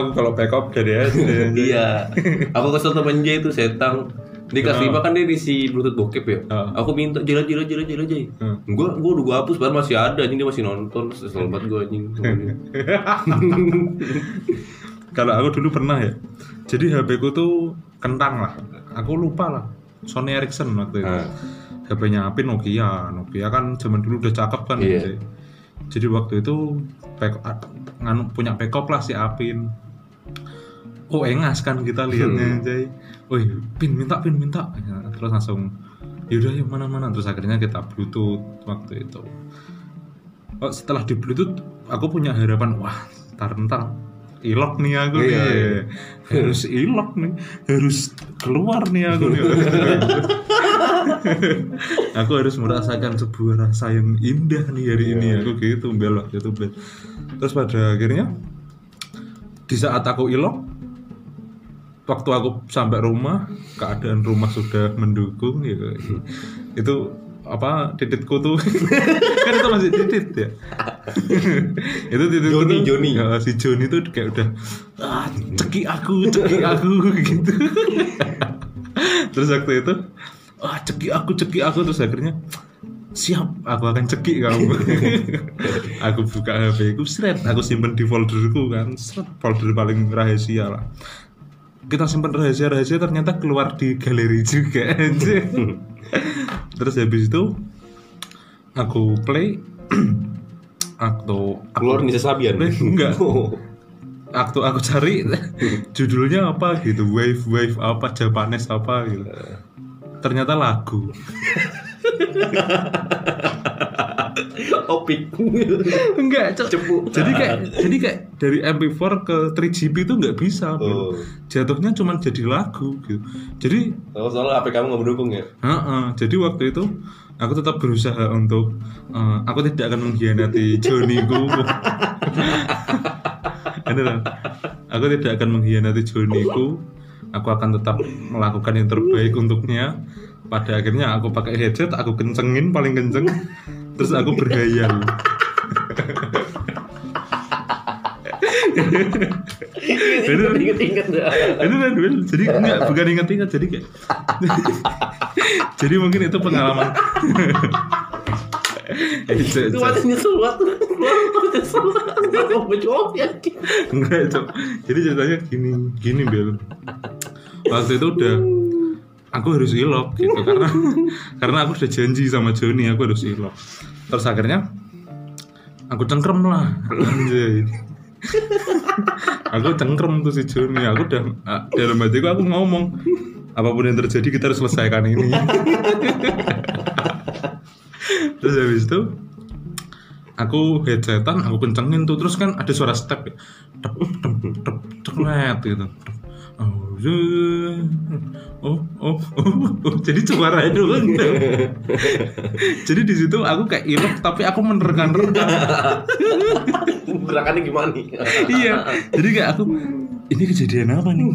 aku kalau backup dari SD. iya aku kesel temen Jay itu setang di kelas 5 kan dia diisi bluetooth bokep ya Oh. aku minta jela jela jela jela Jay Hmm. gua gua udah gua hapus padahal masih ada anjing dia masih nonton kesel banget gua anjing Kalau aku dulu pernah ya. Jadi HP ku tuh kentang lah. Aku lupa lah. Sony Ericsson waktu itu. Ah. HP-nya Apin Nokia. Nokia kan zaman dulu udah cakep kan. Jadi, jadi waktu itu back, nganu, punya backup lah si Apin. Oh engas kan kita lihatnya Jay. Wih, pin minta pin minta. Ya, terus langsung yaudah yuk mana-mana terus akhirnya kita bluetooth waktu itu. Oh, setelah di bluetooth aku punya harapan wah ntar ntar ilok nih aku Iya, nih iya. harus ilok nih harus keluar nih aku nih aku harus merasakan sebuah rasa yang indah nih hari ini aku gitu belok gitu bel terus pada akhirnya di saat aku ilok waktu aku sampai rumah keadaan rumah sudah mendukung gitu. Itu apa titikku tuh. Kan itu masih titik ya. Itu titikku Joni, tuh, Joni. ya, si Joni tuh kayak udah ah, ceki aku ceki aku gitu. Terus waktu itu ah ceki aku ceki aku terus akhirnya siap aku akan ceki kamu. Aku buka HP ku seret aku simpen di folderku kan seret folder paling rahasia lah kita simpen rahasia-rahasia ternyata keluar di galeri juga. Terus habis itu aku play atau keluar Nisa Sabian? Eh, enggak. Oh. waktu aku cari judulnya apa gitu wave wave apa Japanese apa gitu. Ternyata lagu opik enggak Cok. Cepu. jadi kayak jadi kayak dari MP4 ke 3GP itu nggak bisa Bro. Oh. jatuhnya cuma jadi lagu gitu jadi oh, soalnya HP kamu nggak mendukung ya Heeh, jadi waktu itu aku tetap berusaha untuk eh, aku tidak akan mengkhianati Joniku. Loh. Aku tidak akan mengkhianati Joniku. Aku akan tetap melakukan yang terbaik untuknya. Pada akhirnya aku pakai headset, aku kencengin paling kenceng, terus aku berhayal. Bener. inget-inget Itu Wil. jadi enggak bukan ingat-ingat jadi kayak jadi mungkin itu pengalaman. Itu masih nyesel banget. Nyesel Aku mencoba ya. Enggak Cok. jadi ceritanya gini gini Bel. Waktu itu udah aku harus ilok gitu. Karena karena aku udah janji sama Joni aku harus ilok terus akhirnya aku cengkrem lah anjay aku cengkrem tuh si Joni aku udah ah, dalam hatiku aku ngomong apa pun yang terjadi kita harus selesaikan ini terus habis itu aku headsetan aku kencengin tuh terus kan ada suara step ya tep tep tep ceklet gitu oh oh oh oh, oh. Jadi suara itu kan jadi di situ aku kayak ilok tapi aku menerka-nerka. Gerakannya gimana nih? Iya. Jadi kayak aku ini kejadian apa nih?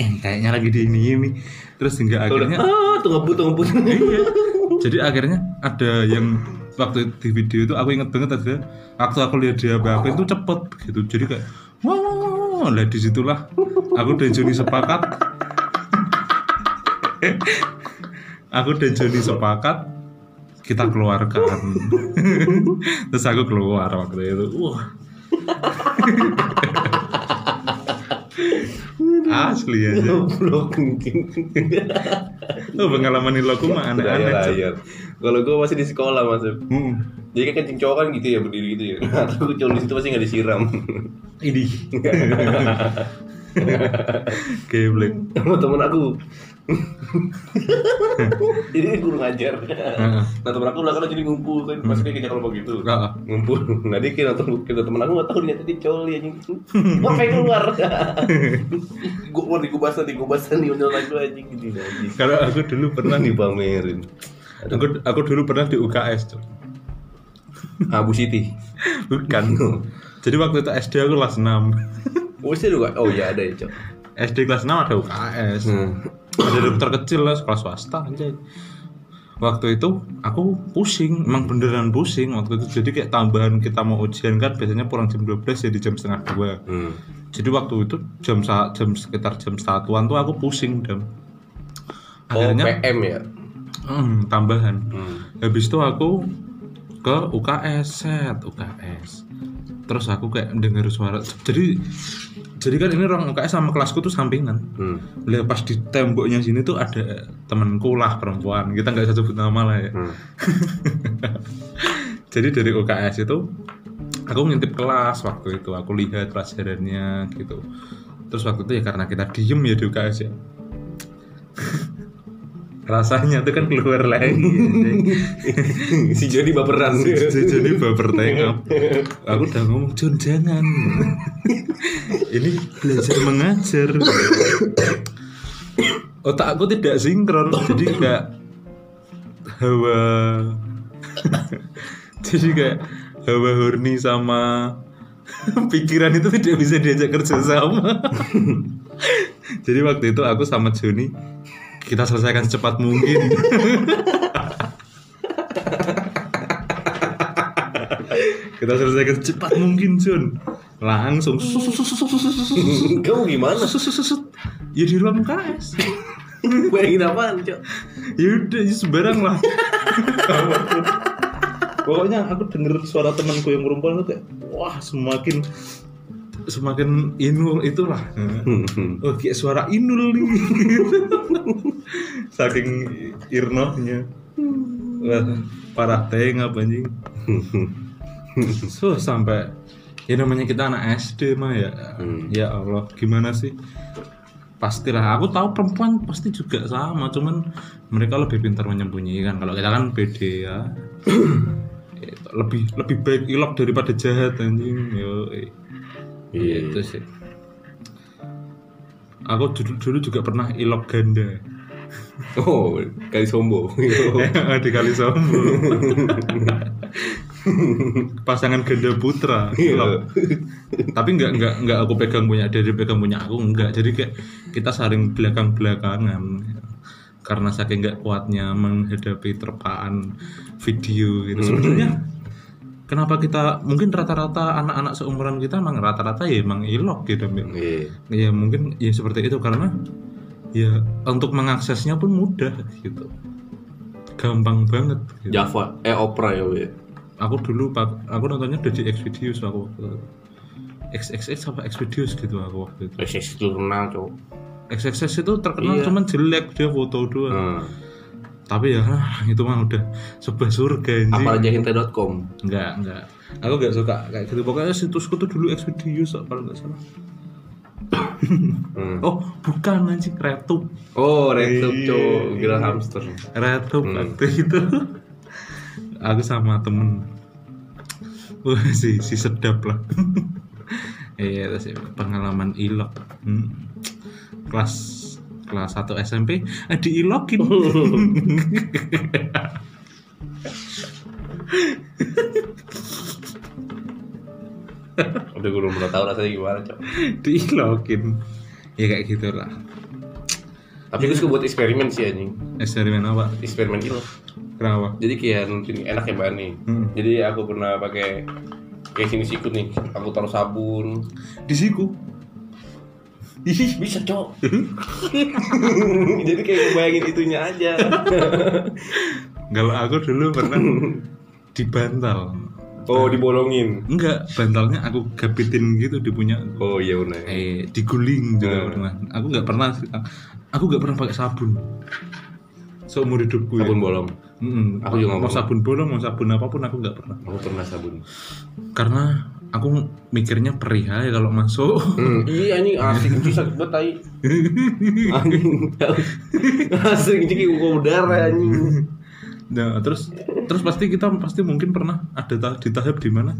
Eh kayaknya lagi di ini ini. Terus hingga akhirnya Ah tuh ngebut tuh ngebut iya. Jadi akhirnya ada yang waktu di video itu aku inget banget ada waktu aku lihat dia apa itu cepet gitu. Jadi kayak wow lah di situlah aku dan Joni sepakat aku dan Joni sepakat kita keluarkan. Terus aku keluar waktu itu. Wah. Asli aja. Goblok oh pengalaman ini aku mah aneh-aneh Kalau gue masih di sekolah mas. Hmm. Jadi kan kencing cowok kan gitu ya berdiri gitu ya. Atau cowok di situ pasti nggak disiram. Ini. Geblek. Sama temen aku Jadi guru ngajar. Nah temen aku belakang jadi ngumpul kan Pasti kayak kerja kelompok gitu. Ngumpul. Nah dia kayak nonton kita temen aku gak tau ternyata dia coli anjing. Wah pengen keluar. Gue keluar di kubasan di undang lagi anjing gitu Kalau aku dulu pernah nih, dipamerin aku aku dulu pernah di UKS, Cok. Abu Siti. Bukan. Jadi waktu itu SD aku kelas 6. Oh sih juga Oh iya ada ya cok. SD kelas 6 ada UKS. Hmm. Ada dokter kecil lah, sekolah swasta aja. waktu itu aku pusing emang beneran pusing waktu itu jadi kayak tambahan kita mau ujian kan biasanya pulang jam 12 jadi jam setengah dua Hmm. jadi waktu itu jam jam sekitar jam satuan tuh aku pusing dam Oh, akhirnya PM ya. hmm, tambahan Hmm. habis itu aku ke UKS set UKS terus aku kayak dengar suara jadi jadi kan ini orang UKS sama kelasku tuh sampingan. Hmm. Lihat pas di temboknya sini tuh ada temanku lah perempuan. Kita nggak bisa sebut nama lah ya. Hmm. jadi dari UKS itu aku ngintip kelas waktu itu. Aku lihat pelajarannya gitu. Terus waktu itu ya karena kita diem ya di UKS ya rasanya tuh kan keluar lagi si Jody baperan. jadi baper tengok. Aku udah ngomong John jangan. Ini belajar mengajar. Otakku tidak sinkron jadi kayak hawa jadi kayak hawa horny sama pikiran itu tidak bisa diajak kerja sama. Jadi waktu itu aku sama Joni kita selesaikan secepat mungkin. Kita selesaikan secepat mungkin Jun. Langsung. Kamu gimana? ya di ruang KS Bayangin apaan, Cok? ya udah ya sembarang lah. Pokoknya aku denger suara temanku yang perempuan itu kayak wah semakin semakin inul itulah. Oh kayak suara inul nih saking irnohnya. Parah tengah anjing. So sampai ya namanya kita anak SD mah ya. Hmm. ya Allah gimana sih? Pastilah aku tahu perempuan pasti juga sama cuman mereka lebih pintar menyembunyikan. Kalau kita kan pede ya. Lebih lebih baik ilok daripada jahat anjing. Yo Iya. itu sih. Aku dulu, dulu juga pernah ilok ganda Oh, kali sombo. di kali sombong pasangan ganda putra ilok. tapi nggak nggak nggak aku pegang punya dia dia pegang punya aku nggak jadi kayak kita saling belakang belakangan karena saking nggak kuatnya menghadapi terpaan video gitu sebenarnya kenapa kita mungkin rata-rata anak-anak seumuran kita emang rata-rata ya emang ilok gitu. Iya. ya mungkin ya seperti itu karena ya untuk mengaksesnya pun mudah gitu gampang banget gitu. Java, eh Opera ya, Wi. aku dulu pak aku nontonnya dari Xvideos aku waktu itu. XXX apa Xvideos gitu aku waktu itu Resis terkenal, Cok. XXX itu terkenal Iya. cuman jelek dia foto doang Hmm. tapi ya ah, itu mah udah sebuah surga anjing Apalajahinte.com. enggak enggak aku nggak suka kayak gitu pokoknya situsku tuh dulu Xvideos kalau nggak salah Hmm. oh bukan anjing Retube Oh, Iya. Cok. Gila hamster. Retube Hmm. waktu itu aku sama temen wah si si sedap lah iya itu sih pengalaman ilok Hmm. kelas kelas 1 SMP eh, diilokin Udah gue belum tahu rasanya gimana, Cok. diilokin ya kayak gitu lah Tapi gue suka buat eksperimen sih anjing. eksperimen apa Eksperimen itu. kenapa Jadi kayak nunjukin enak ya bahan nih. Hmm. Jadi aku pernah pakai kayak sini sikut nih. Aku taruh sabun. di siku Ih, Bisa, Cok. Jadi kayak bayangin itunya aja. kalau aku dulu pernah di bantal Oh, dibolongin. enggak bantalnya aku gapitin gitu di punya Oh iya benar. eh diguling juga Hmm. pernah aku nggak pernah aku nggak pernah pakai sabun seumur hidupku Sabun ya. bolong. Mm-mm. Aku juga nggak mau pernah. sabun bolong mau sabun apa pun aku nggak pernah Aku pernah sabun. karena aku mikirnya perih aja kalau masuk Hmm, iya anjing asik cuci sakit banget tai. Anjing. Asik gua udara anjing. Nah terus terus pasti kita pasti mungkin pernah ada ta- di tahap di mana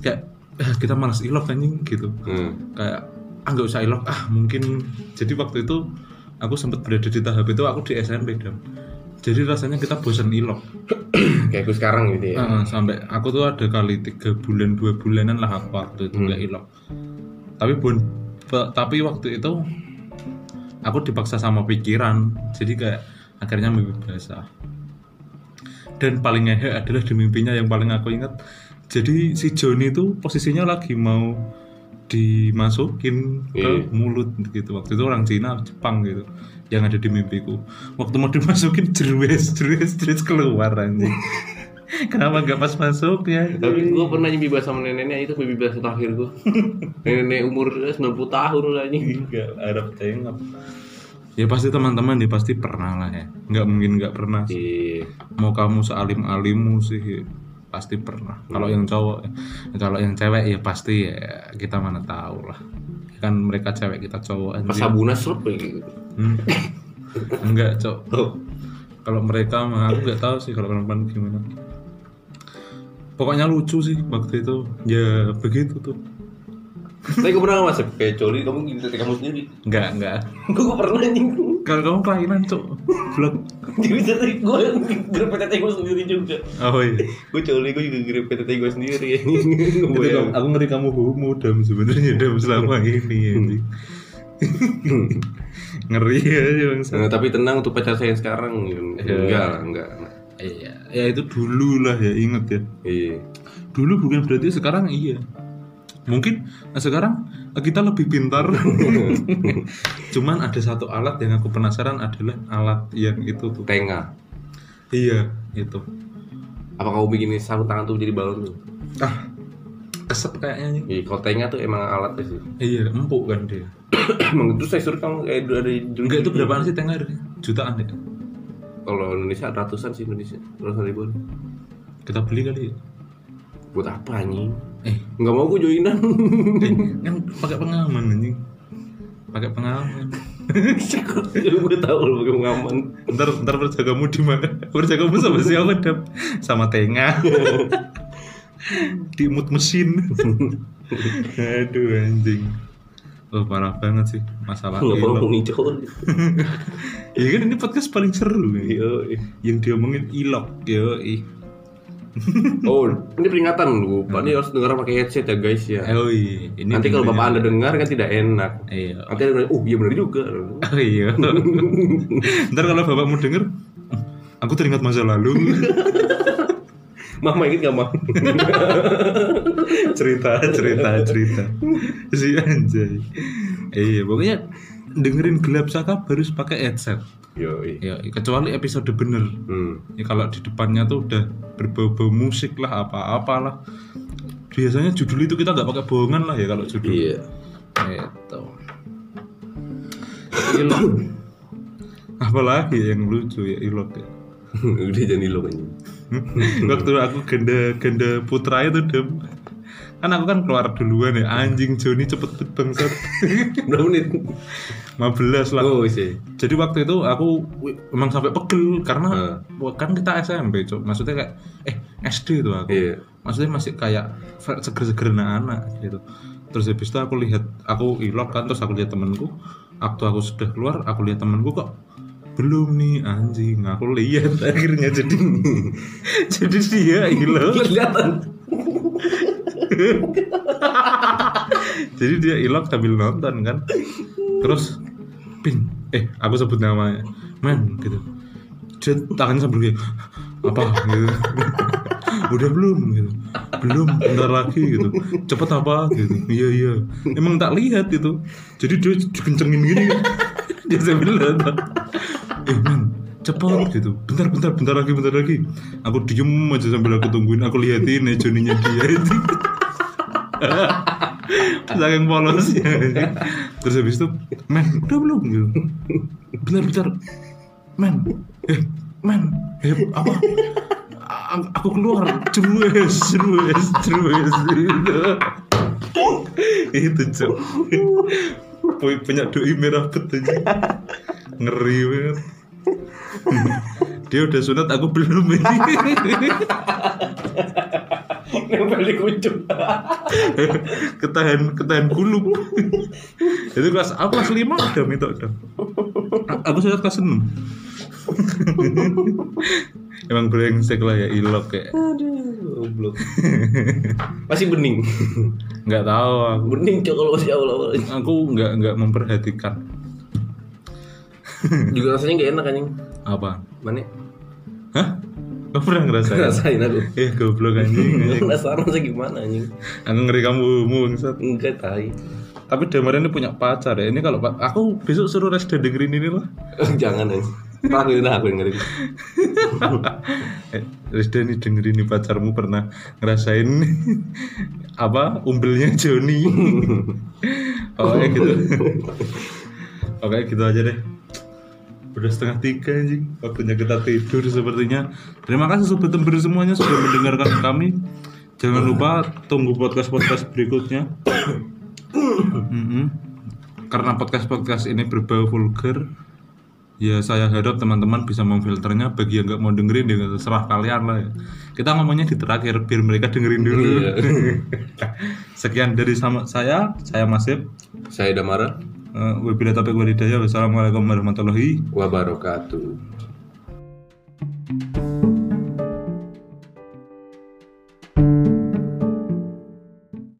kayak eh, kita malas ilok anjing gitu. Hmm. kayak ah nggak usah ilok. Ah mungkin jadi waktu itu aku sempat berada di tahap itu aku di SMP dam. Jadi rasanya kita bosan ilok. Kayak aku sekarang gitu ya. Heeh, sampai aku tuh ada kali tiga bulan dua bulanan lah aku waktu itu Hmm. nggak ilok. Tapi pe- tapi waktu itu aku dipaksa sama pikiran. Jadi kayak akhirnya mimpi basah dan paling ngehe adalah di mimpinya yang paling aku ingat jadi si Joni itu posisinya lagi mau dimasukin ke Iya. mulut gitu waktu itu orang Cina Jepang gitu yang ada di mimpiku waktu mau dimasukin jerues jerues jerues keluar anjing kenapa nggak pas masuk ya Tapi gue pernah nyimpi bahasa sama neneknya itu mimpi bahasa terakhir gue. Nenek umur 90 tahun lah anjing. Enggak, Arab tengok. Ya pasti teman-teman ya pasti pernah lah ya. Nggak mungkin nggak pernah. sih. Iya. Mau kamu sealim alimmu sih pasti pernah. Kalau yang cowok, ya. kalau yang cewek ya pasti ya kita mana tahu lah. Kan mereka cewek kita cowok Pas sabuna serp kayak gitu. Hmm. Enggak cok. Oh. Kalau mereka mah aku nggak tahu sih kalau perempuan gimana. Pokoknya lucu sih waktu itu. Ya begitu tuh. Tapi gue pernah masuk kayak coli kamu gini tete kamu sendiri. Enggak enggak. Gue pernah anjing. Kalau kamu kelainan cok. Vlog. Jadi tete gue grep tete gue sendiri juga. Oh iya. Gue coli gue juga grep tete gue sendiri. aku ngeri kamu homo dam sebenarnya dam selama ini anjing. ngeri aja bang Nah, tapi tenang untuk pacar saya sekarang enggak lah enggak iya ya itu dulu lah ya inget ya iya dulu bukan berarti sekarang iya mungkin nah, sekarang kita lebih pintar. Cuman ada satu alat yang aku penasaran adalah alat yang itu tuh. Tengah iya itu. Apa kamu bikin sarung tangan tuh jadi balon tuh? Ah kesep kayaknya nih. Iya kalau tengah tuh emang alatnya sih. Iya empuk kan dia. Emang itu saya suruh kamu kayak ada enggak itu berapaan sih tengah harganya? jutaan ya kalau Indonesia ratusan sih Indonesia. Ratusan ribuan. Kita beli kali ya? Buat apa anjing eh nggak mau gue joinan. Kan pakai pengaman anjing. Pakai pengaman. Jadi gue tahu lo pakai pengaman. Ntar ntar berjagamu di mana? Berjagamu sama siapa dap? Sama tengah di mood mesin. Aduh anjing. Oh parah banget sih masalah nggak mau ilok ngicol ya kan ini podcast paling seru. Yo, yang diomongin ilok yo oh ini peringatan lu pak ini harus dengar pakai headset ya guys ya. Oh iya. Ini nanti kalau bapak anda dengar kan tidak enak. Iya. Nanti ada oh iya benar juga. Oh iya. Ntar kalau bapakmu denger aku teringat masa lalu. Mama inget gak mama cerita cerita cerita. Si anjay. Iya pokoknya dengerin gelap saka harus pakai headset. Yo ya kecuali episode bener. Hmm. ya kalau di depannya tuh udah berbau-bau musik lah apa-apalah. Biasanya judul itu kita nggak pakai bohongan lah ya kalau judul. Iya. Itu ilok. Apalagi yang lucu ya ilok ya. Udah jadi lo kan waktu aku ganda ganda putra itu dem kan aku kan keluar duluan ya. Anjing Joni cepet banget bangsat. Berapa menit? 15 lah. Oh sih jadi waktu itu aku emang sampai pegel karena Hmm. kan kita SMP cok maksudnya kayak eh SD itu aku. Iya. Maksudnya masih kayak seger-seger anak gitu. Terus habis itu aku lihat aku ilok kan terus aku lihat temenku waktu aku sudah keluar aku lihat temenku kok belum nih anjing. Aku lihat akhirnya jadi jadi dia ilok kelihatan jadi dia ilok sambil nonton kan? Terus pin eh aku sebut namanya. Men gitu. Dia tangannya sambil kayak apa? gitu. Udah belum? gitu. Belum bentar lagi gitu. Cepet apa? gitu. Iya iya. Emang tak lihat itu. Jadi dia kencengin gini kan. dia sambil nonton. Eh men cepet gitu. Bentar bentar bentar lagi bentar lagi. Aku diem aja sambil aku tungguin. Aku liatin ya Joninya dia itu saking polosnya terus habis itu men udah belum? Gitu. Bentar bentar men eh men eh apa? Aku keluar. Jerues jerues gitu itu cok. Pu- punya doi merah putih ngeri banget. Dia udah sunat aku belum ini nempel di kucing ketahan ketahan gulup itu kelas aku kelas lima udah minta udah. Aku sudah kelas enam. Emang brengsek lah ya ilok kayak. Aduh goblok. Masih bening? Nggak tahu aku. Bening cok kalau masih awal-awal. Aku nggak nggak memperhatikan. Juga rasanya gak enak anjing. Apa? Mana? Hah Gak pernah ngerasain. Ngerasain aku. Eh goblok anjing. Penasaran sih gimana anjing. Aku ngeri kamu bangsat. Enggak tai. Tapi Damar ini punya pacar ya. Ini kalau aku besok suruh Resda dengerin ini lah. Jangan anjing. Aku udah aku yang ngeri. Eh, Resda nih dengerin nih pacarmu pernah ngerasain apa umbelnya Joni. Oke gitu. Oke gitu aja deh. Udah setengah tiga anjing. Waktunya kita tidur sepertinya. Terima kasih sobat tember semuanya sudah mendengarkan kami. Jangan lupa tunggu podcast-podcast berikutnya. Karena podcast-podcast ini berbau vulgar, ya saya harap teman-teman bisa memfilternya. Bagi yang nggak mau dengerin, ya terserah kalian lah. Ya. Kita ngomongnya di terakhir biar mereka dengerin dulu. Iya. Sekian dari sama saya, saya Masif. Saya Damara. Uh, Wabillahi taufiq. Wassalamualaikum warahmatullahi Wabarakatuh.